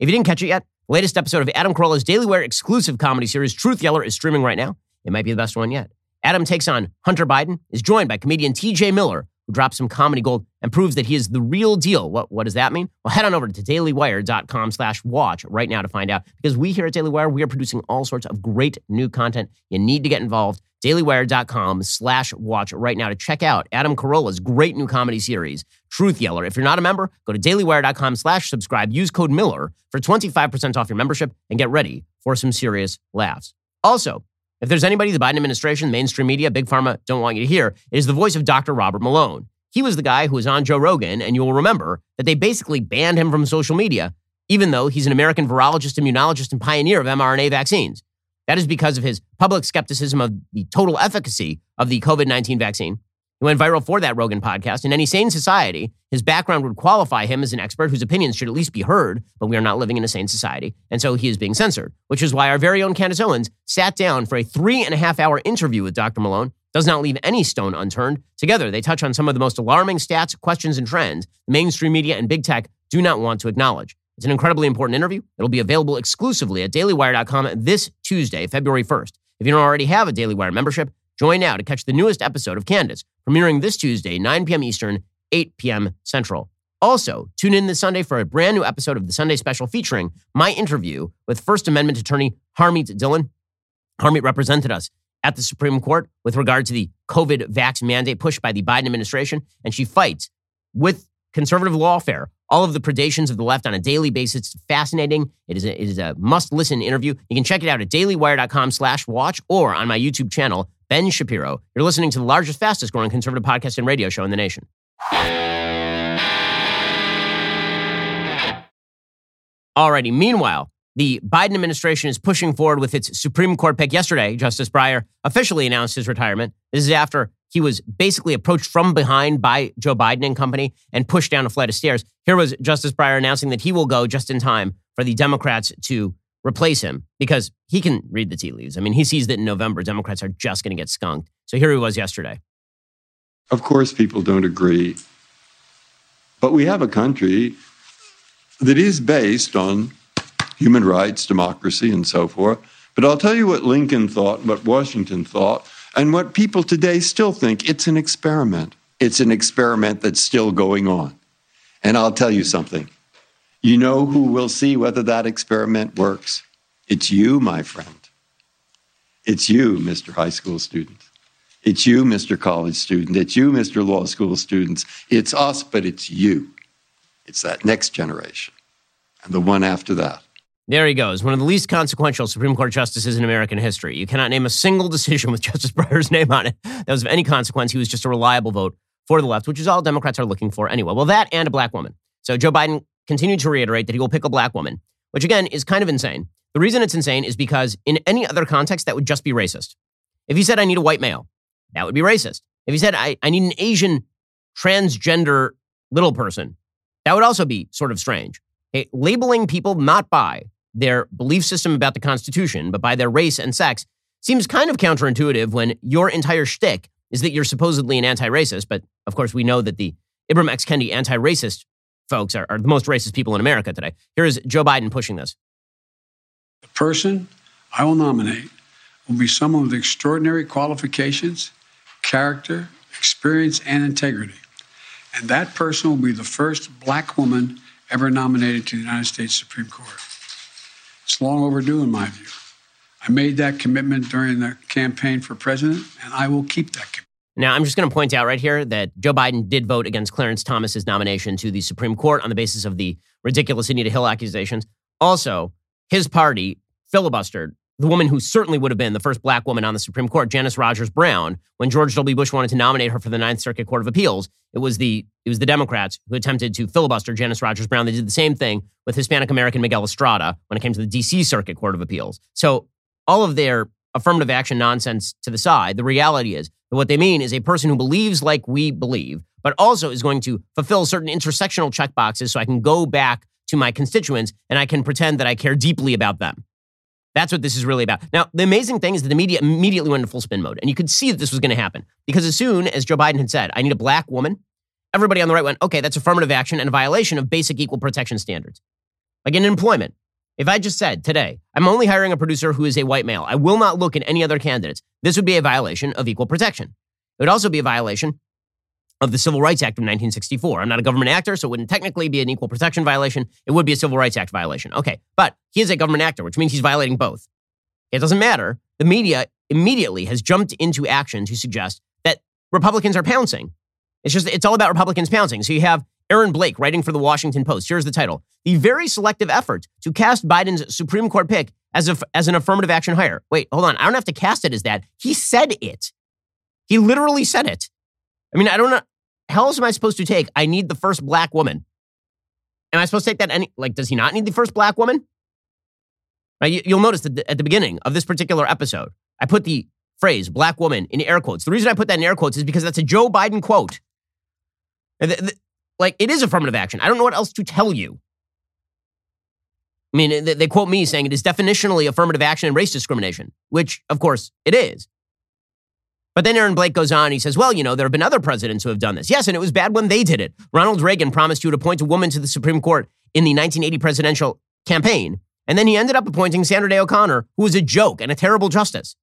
If you didn't catch it yet, latest episode of Adam Carolla's Daily Wire exclusive comedy series, Truth Yeller, is streaming right now. It might be the best one yet. Adam takes on Hunter Biden, is joined by comedian TJ Miller, who drops some comedy gold and proves that he is the real deal. What, what does that mean? Well, head on over to dailywire.com slash watch right now to find out because we here at Daily Wire, we are producing all sorts of great new content. You need to get involved. dailywire.com slash watch right now to check out Adam Carolla's great new comedy series, Truth Yeller. If you're not a member, go to dailywire.com slash subscribe. Use code Miller for 25% off your membership and get ready for some serious laughs. Also, if there's anybody the Biden administration, mainstream media, big pharma don't want you to hear, it is the voice of Dr. Robert Malone. He was the guy who was on Joe Rogan, and you will remember that they basically banned him from social media, even though he's an American virologist, immunologist, and pioneer of mRNA vaccines. That is because of his public skepticism of the total efficacy of the COVID 19 vaccine. He went viral for that Rogan podcast. In any sane society, his background would qualify him as an expert whose opinions should at least be heard, but we are not living in a sane society. And so he is being censored, which is why our very own Candace Owens sat down for a three and a half hour interview with Dr. Malone. Does not leave any stone unturned. Together, they touch on some of the most alarming stats, questions, and trends mainstream media and big tech do not want to acknowledge. It's an incredibly important interview. It'll be available exclusively at dailywire.com this Tuesday, February 1st. If you don't already have a Daily Wire membership, join now to catch the newest episode of Candace, premiering this Tuesday, 9 p.m. Eastern, 8 p.m. Central. Also, tune in this Sunday for a brand new episode of the Sunday Special featuring my interview with First Amendment attorney Harmeet Dillon. Harmeet represented us at the Supreme Court with regard to the COVID vax mandate pushed by the Biden administration, and she fights with conservative lawfare all of the predations of the left on a daily basis. It's fascinating. It is a, it is a must listen interview. You can check it out at dailywire.com slash watch or on my YouTube channel, Ben Shapiro. You're listening to the largest, fastest growing conservative podcast and radio show in the nation. Alrighty. Meanwhile, the Biden administration is pushing forward with its Supreme Court pick. Yesterday, Justice Breyer officially announced his retirement. This is after he was basically approached from behind by Joe Biden and company and pushed down a flight of stairs. Here was Justice Breyer announcing that he will go just in time for the Democrats to replace him because he can read the tea leaves. I mean, he sees that in November, Democrats are just going to get skunked. So here he was yesterday. Of course, people don't agree. But we have a country that is based on human rights, democracy, and so forth. But I'll tell you what Lincoln thought, what Washington thought, and what people today still think. It's an experiment. It's an experiment that's still going on. And I'll tell you something. You know who will see whether that experiment works? It's you, my friend. It's you, Mr. High School student. It's you, Mr. College student. It's you, Mr. Law School students. It's us, but it's you. It's that next generation and the one after that. There he goes, one of the least consequential Supreme Court justices in American history. You cannot name a single decision with Justice Breyer's name on it that was of any consequence. He was just a reliable vote for the left, which is all Democrats are looking for anyway. Well, that and a black woman. So Joe Biden continued to reiterate that he will pick a black woman, which again is kind of insane. The reason it's insane is because in any other context, that would just be racist. If he said, I need a white male, that would be racist. If he said, I, I need an Asian transgender little person, that would also be sort of strange. Okay, labeling people not by their belief system about the Constitution, but by their race and sex seems kind of counterintuitive when your entire shtick is that you're supposedly an anti racist. But of course, we know that the Ibram X. Kendi anti racist folks are, are the most racist people in America today. Here is Joe Biden pushing this. The person I will nominate will be someone with extraordinary qualifications, character, experience, and integrity. And that person will be the first black woman ever nominated to the United States Supreme Court. It's long overdue, in my view. I made that commitment during the campaign for president, and I will keep that commitment. Now, I'm just going to point out right here that Joe Biden did vote against Clarence Thomas's nomination to the Supreme Court on the basis of the ridiculous Anita Hill accusations. Also, his party filibustered the woman who certainly would have been the first black woman on the Supreme Court, Janice Rogers Brown, when George W. Bush wanted to nominate her for the Ninth Circuit Court of Appeals, it was the it was the Democrats who attempted to filibuster Janice Rogers Brown. They did the same thing with Hispanic American Miguel Estrada when it came to the D.C. Circuit Court of Appeals. So all of their affirmative action nonsense to the side, the reality is that what they mean is a person who believes like we believe, but also is going to fulfill certain intersectional checkboxes so I can go back to my constituents and I can pretend that I care deeply about them. That's what this is really about. Now, the amazing thing is that the media immediately went into full spin mode. And you could see that this was going to happen because as soon as Joe Biden had said, I need a black woman, everybody on the right went, okay, that's affirmative action and a violation of basic equal protection standards. Like in employment, if I just said today, I'm only hiring a producer who is a white male, I will not look at any other candidates, this would be a violation of equal protection. It would also be a violation of the Civil Rights Act of 1964. I'm not a government actor, so it wouldn't technically be an equal protection violation. It would be a Civil Rights Act violation. Okay, but he is a government actor, which means he's violating both. It doesn't matter. The media immediately has jumped into action to suggest that Republicans are pouncing. It's just, it's all about Republicans pouncing. So you have Aaron Blake writing for the Washington Post. Here's the title The very selective effort to cast Biden's Supreme Court pick as, a, as an affirmative action hire. Wait, hold on. I don't have to cast it as that. He said it. He literally said it. I mean, I don't know. How else am I supposed to take? I need the first black woman. Am I supposed to take that any? Like, does he not need the first black woman? Right? You'll notice that at the beginning of this particular episode, I put the phrase black woman in air quotes. The reason I put that in air quotes is because that's a Joe Biden quote. Like, it is affirmative action. I don't know what else to tell you. I mean, they quote me saying it is definitionally affirmative action and race discrimination, which, of course, it is. But then Aaron Blake goes on. He says, well, you know, there have been other presidents who have done this. Yes, and it was bad when they did it. Ronald Reagan promised he would appoint a woman to the Supreme Court in the 1980 presidential campaign. And then he ended up appointing Sandra Day O'Connor, who was a joke and a terrible justice.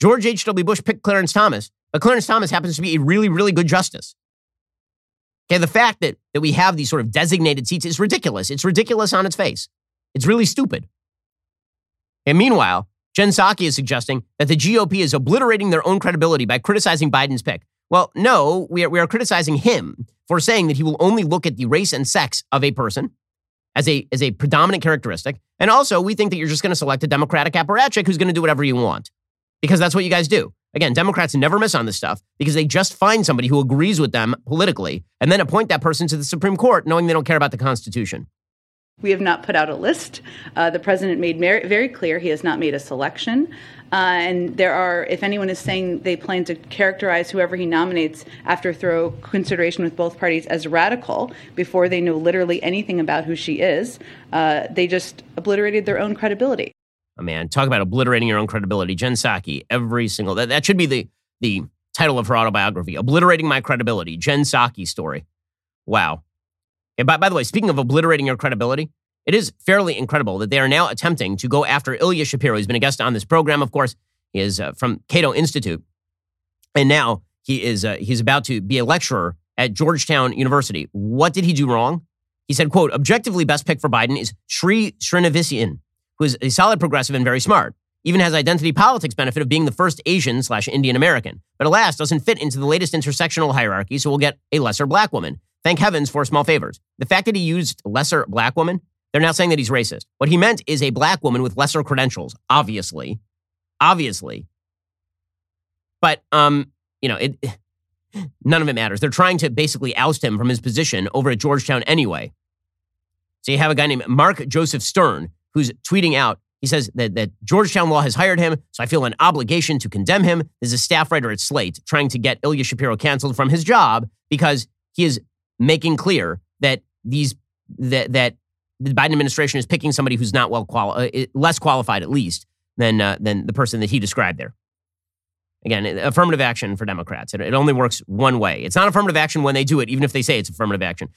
George H.W. Bush picked Clarence Thomas, but Clarence Thomas happens to be a really, really good justice. Okay, the fact that, that we have these sort of designated seats is ridiculous. It's ridiculous on its face. It's really stupid. And meanwhile, Jen Psaki is suggesting that the GOP is obliterating their own credibility by criticizing Biden's pick. Well, no, we are, we are criticizing him for saying that he will only look at the race and sex of a person as a, as a predominant characteristic. And also, we think that you're just going to select a Democratic apparatchik who's going to do whatever you want because that's what you guys do. Again, Democrats never miss on this stuff because they just find somebody who agrees with them politically and then appoint that person to the Supreme Court knowing they don't care about the Constitution. We have not put out a list. Uh, the president made very clear he has not made a selection. Uh, and there are, if anyone is saying they plan to characterize whoever he nominates after thorough consideration with both parties as radical before they know literally anything about who she is, uh, they just obliterated their own credibility. Man, talk about obliterating your own credibility. Jen Psaki, every single, that, that should be the, the title of her autobiography, Obliterating My Credibility, Jen Psaki story. Wow. And by, by the way, speaking of obliterating your credibility, it is fairly incredible that they are now attempting to go after Ilya Shapiro. He's been a guest on this program, of course. He is uh, from Cato Institute. And now he is uh, he's about to be a lecturer at Georgetown University. What did he do wrong? He said, quote, objectively best pick for Biden is Sri Srinivasan, who is a solid progressive and very smart. Even has identity politics benefit of being the first Asian slash Indian American. But alas, doesn't fit into the latest intersectional hierarchy, so we'll get a lesser black woman. Thank heavens for small favors. The fact that he used lesser black woman, they're now saying that he's racist. What he meant is a black woman with lesser credentials, obviously. Obviously. But um, you know, it none of it matters. They're trying to basically oust him from his position over at Georgetown anyway. So you have a guy named Mark Joseph Stern who's tweeting out. He says that, that Georgetown Law has hired him, so I feel an obligation to condemn him. There's a staff writer at Slate trying to get Ilya Shapiro canceled from his job because he is making clear that these that that the Biden administration is picking somebody who's not well quali- uh, less qualified at least than uh, than the person that he described there. Again, affirmative action for Democrats. It, it only works one way. It's not affirmative action when they do it, even if they say it's affirmative action.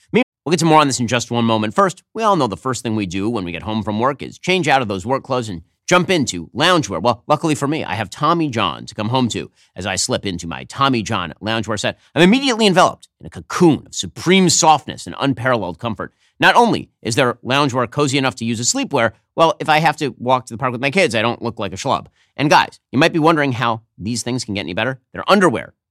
We'll get to more on this in just one moment. First, we all know the first thing we do when we get home from work is change out of those work clothes and jump into loungewear. Well, luckily for me, I have Tommy John to come home to. As I slip into my Tommy John loungewear set, I'm immediately enveloped in a cocoon of supreme softness and unparalleled comfort. Not only is their loungewear cozy enough to use as sleepwear, well, if I have to walk to the park with my kids, I don't look like a schlub. And guys, you might be wondering how these things can get any better. Their underwear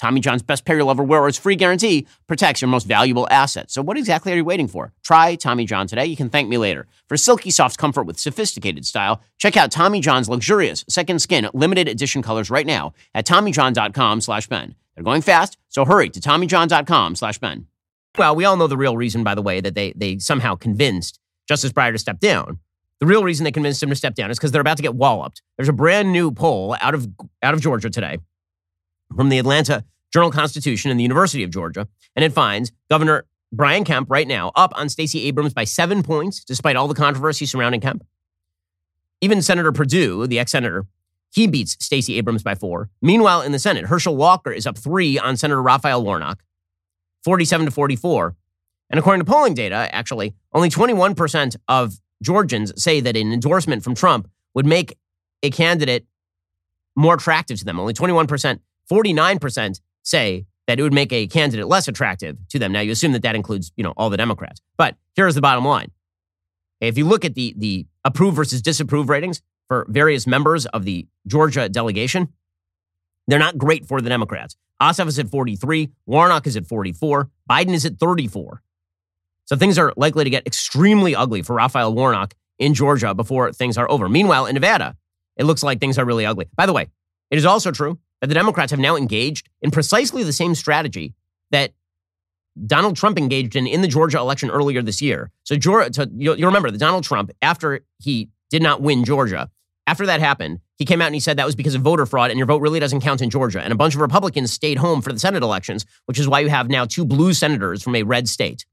Tommy John's best pair you'll ever wear or its free guarantee protects your most valuable asset. So what exactly are you waiting for? Try Tommy John today. You can thank me later. For silky soft comfort with sophisticated style, check out Tommy John's luxurious second skin limited edition colors right now at TommyJohn.com slash Ben. They're going fast, so hurry to TommyJohn.com slash Ben. Well, we all know the real reason, by the way, that they, they somehow convinced Justice Breyer to step down. The real reason they convinced him to step down is because they're about to get walloped. There's a brand new poll out of out of Georgia today from the Atlanta Journal Constitution and the University of Georgia, and it finds Governor Brian Kemp right now up on Stacey Abrams by seven points, despite all the controversy surrounding Kemp. Even Senator Perdue, the ex-senator, he beats Stacey Abrams by four. Meanwhile, in the Senate, Herschel Walker is up three on Senator Raphael Warnock, 47 to 44. And according to polling data, actually, only 21% of Georgians say that an endorsement from Trump would make a candidate more attractive to them. Only 21%. 49% say that it would make a candidate less attractive to them. Now, you assume that that includes, you know, all the Democrats. But here's the bottom line. If you look at the, the approve versus disapprove ratings for various members of the Georgia delegation, they're not great for the Democrats. Ossoff is at 43, Warnock is at 44, Biden is at 34. So things are likely to get extremely ugly for Raphael Warnock in Georgia before things are over. Meanwhile, in Nevada, it looks like things are really ugly. By the way, it is also true that the Democrats have now engaged in precisely the same strategy that Donald Trump engaged in in the Georgia election earlier this year. So, Georgia, you'll remember that Donald Trump, after he did not win Georgia, after that happened, he came out and he said that was because of voter fraud and your vote really doesn't count in Georgia. And a bunch of Republicans stayed home for the Senate elections, which is why you have now two blue senators from a red state.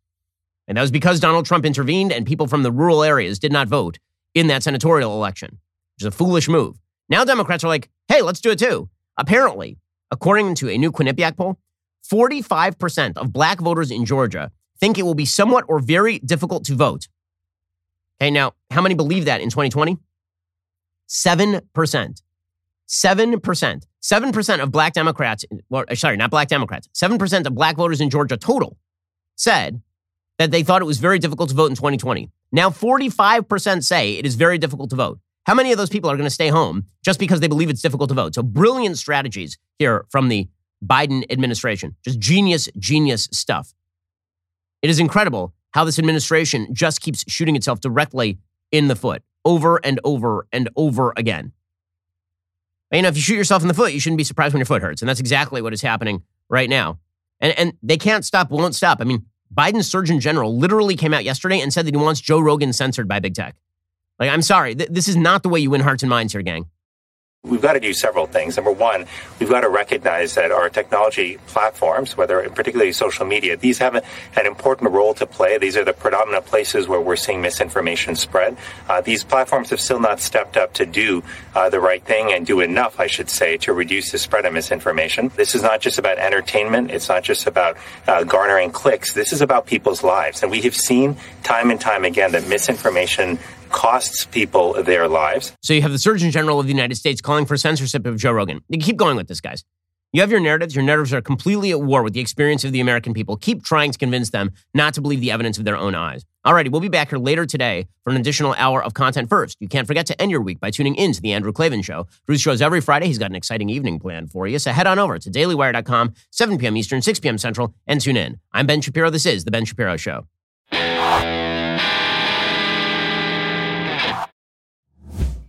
And that was because Donald Trump intervened and people from the rural areas did not vote in that senatorial election, which is a foolish move. Now Democrats are like, hey, let's do it too. Apparently, according to a new Quinnipiac poll, 45% of black voters in Georgia think it will be somewhat or very difficult to vote. Okay, now, how many believe that in 2020? 7%. 7%. 7% of black Democrats, well, uh, sorry, not black Democrats, 7% of black voters in Georgia total said that they thought it was very difficult to vote in 2020. Now, 45% say it is very difficult to vote. How many of those people are going to stay home just because they believe it's difficult to vote? So, brilliant strategies here from the Biden administration. Just genius, genius stuff. It is incredible how this administration just keeps shooting itself directly in the foot over and over and over again. You know, if you shoot yourself in the foot, you shouldn't be surprised when your foot hurts. And that's exactly what is happening right now. And, and they can't stop, won't stop. I mean, Biden's Surgeon General literally came out yesterday and said that he wants Joe Rogan censored by big tech. Like, I'm sorry, th- this is not the way you win hearts and minds here, gang. We've got to do several things. Number one, we've got to recognize that our technology platforms, whether particularly social media, these have a, an important role to play. These are the predominant places where we're seeing misinformation spread. Uh, these platforms have still not stepped up to do uh, the right thing and do enough, I should say, to reduce the spread of misinformation. This is not just about entertainment. It's not just about uh, garnering clicks. This is about people's lives. And we have seen time and time again that misinformation costs people their lives. So you have the Surgeon General of the United States calling for censorship of Joe Rogan. You keep going with this, guys. You have your narratives. Your narratives are completely at war with the experience of the American people. Keep trying to convince them not to believe the evidence of their own eyes. Alrighty, we'll be back here later today for an additional hour of content first. You can't forget to end your week by tuning in to the Andrew Klavan Show. Drew's shows every Friday. He's got an exciting evening planned for you. So head on over to dailywire.com, 7 p.m. Eastern, 6 p.m. Central, and tune in. I'm Ben Shapiro. This is The Ben Shapiro Show.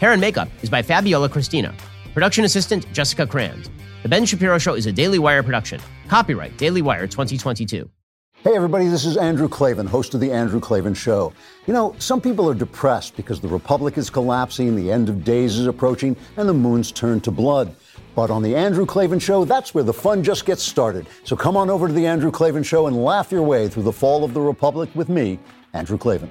Hair and makeup is by Fabiola Cristina. Production assistant Jessica Kranz. The Ben Shapiro Show is a Daily Wire production. Copyright Daily Wire 2022. Hey, everybody, this is Andrew Klavan, host of The Andrew Klavan Show. You know, some people are depressed because the Republic is collapsing, the end of days is approaching, and the moon's turned to blood. But on The Andrew Klavan Show, that's where the fun just gets started. So come on over to The Andrew Klavan Show and laugh your way through the fall of the Republic with me, Andrew Klavan.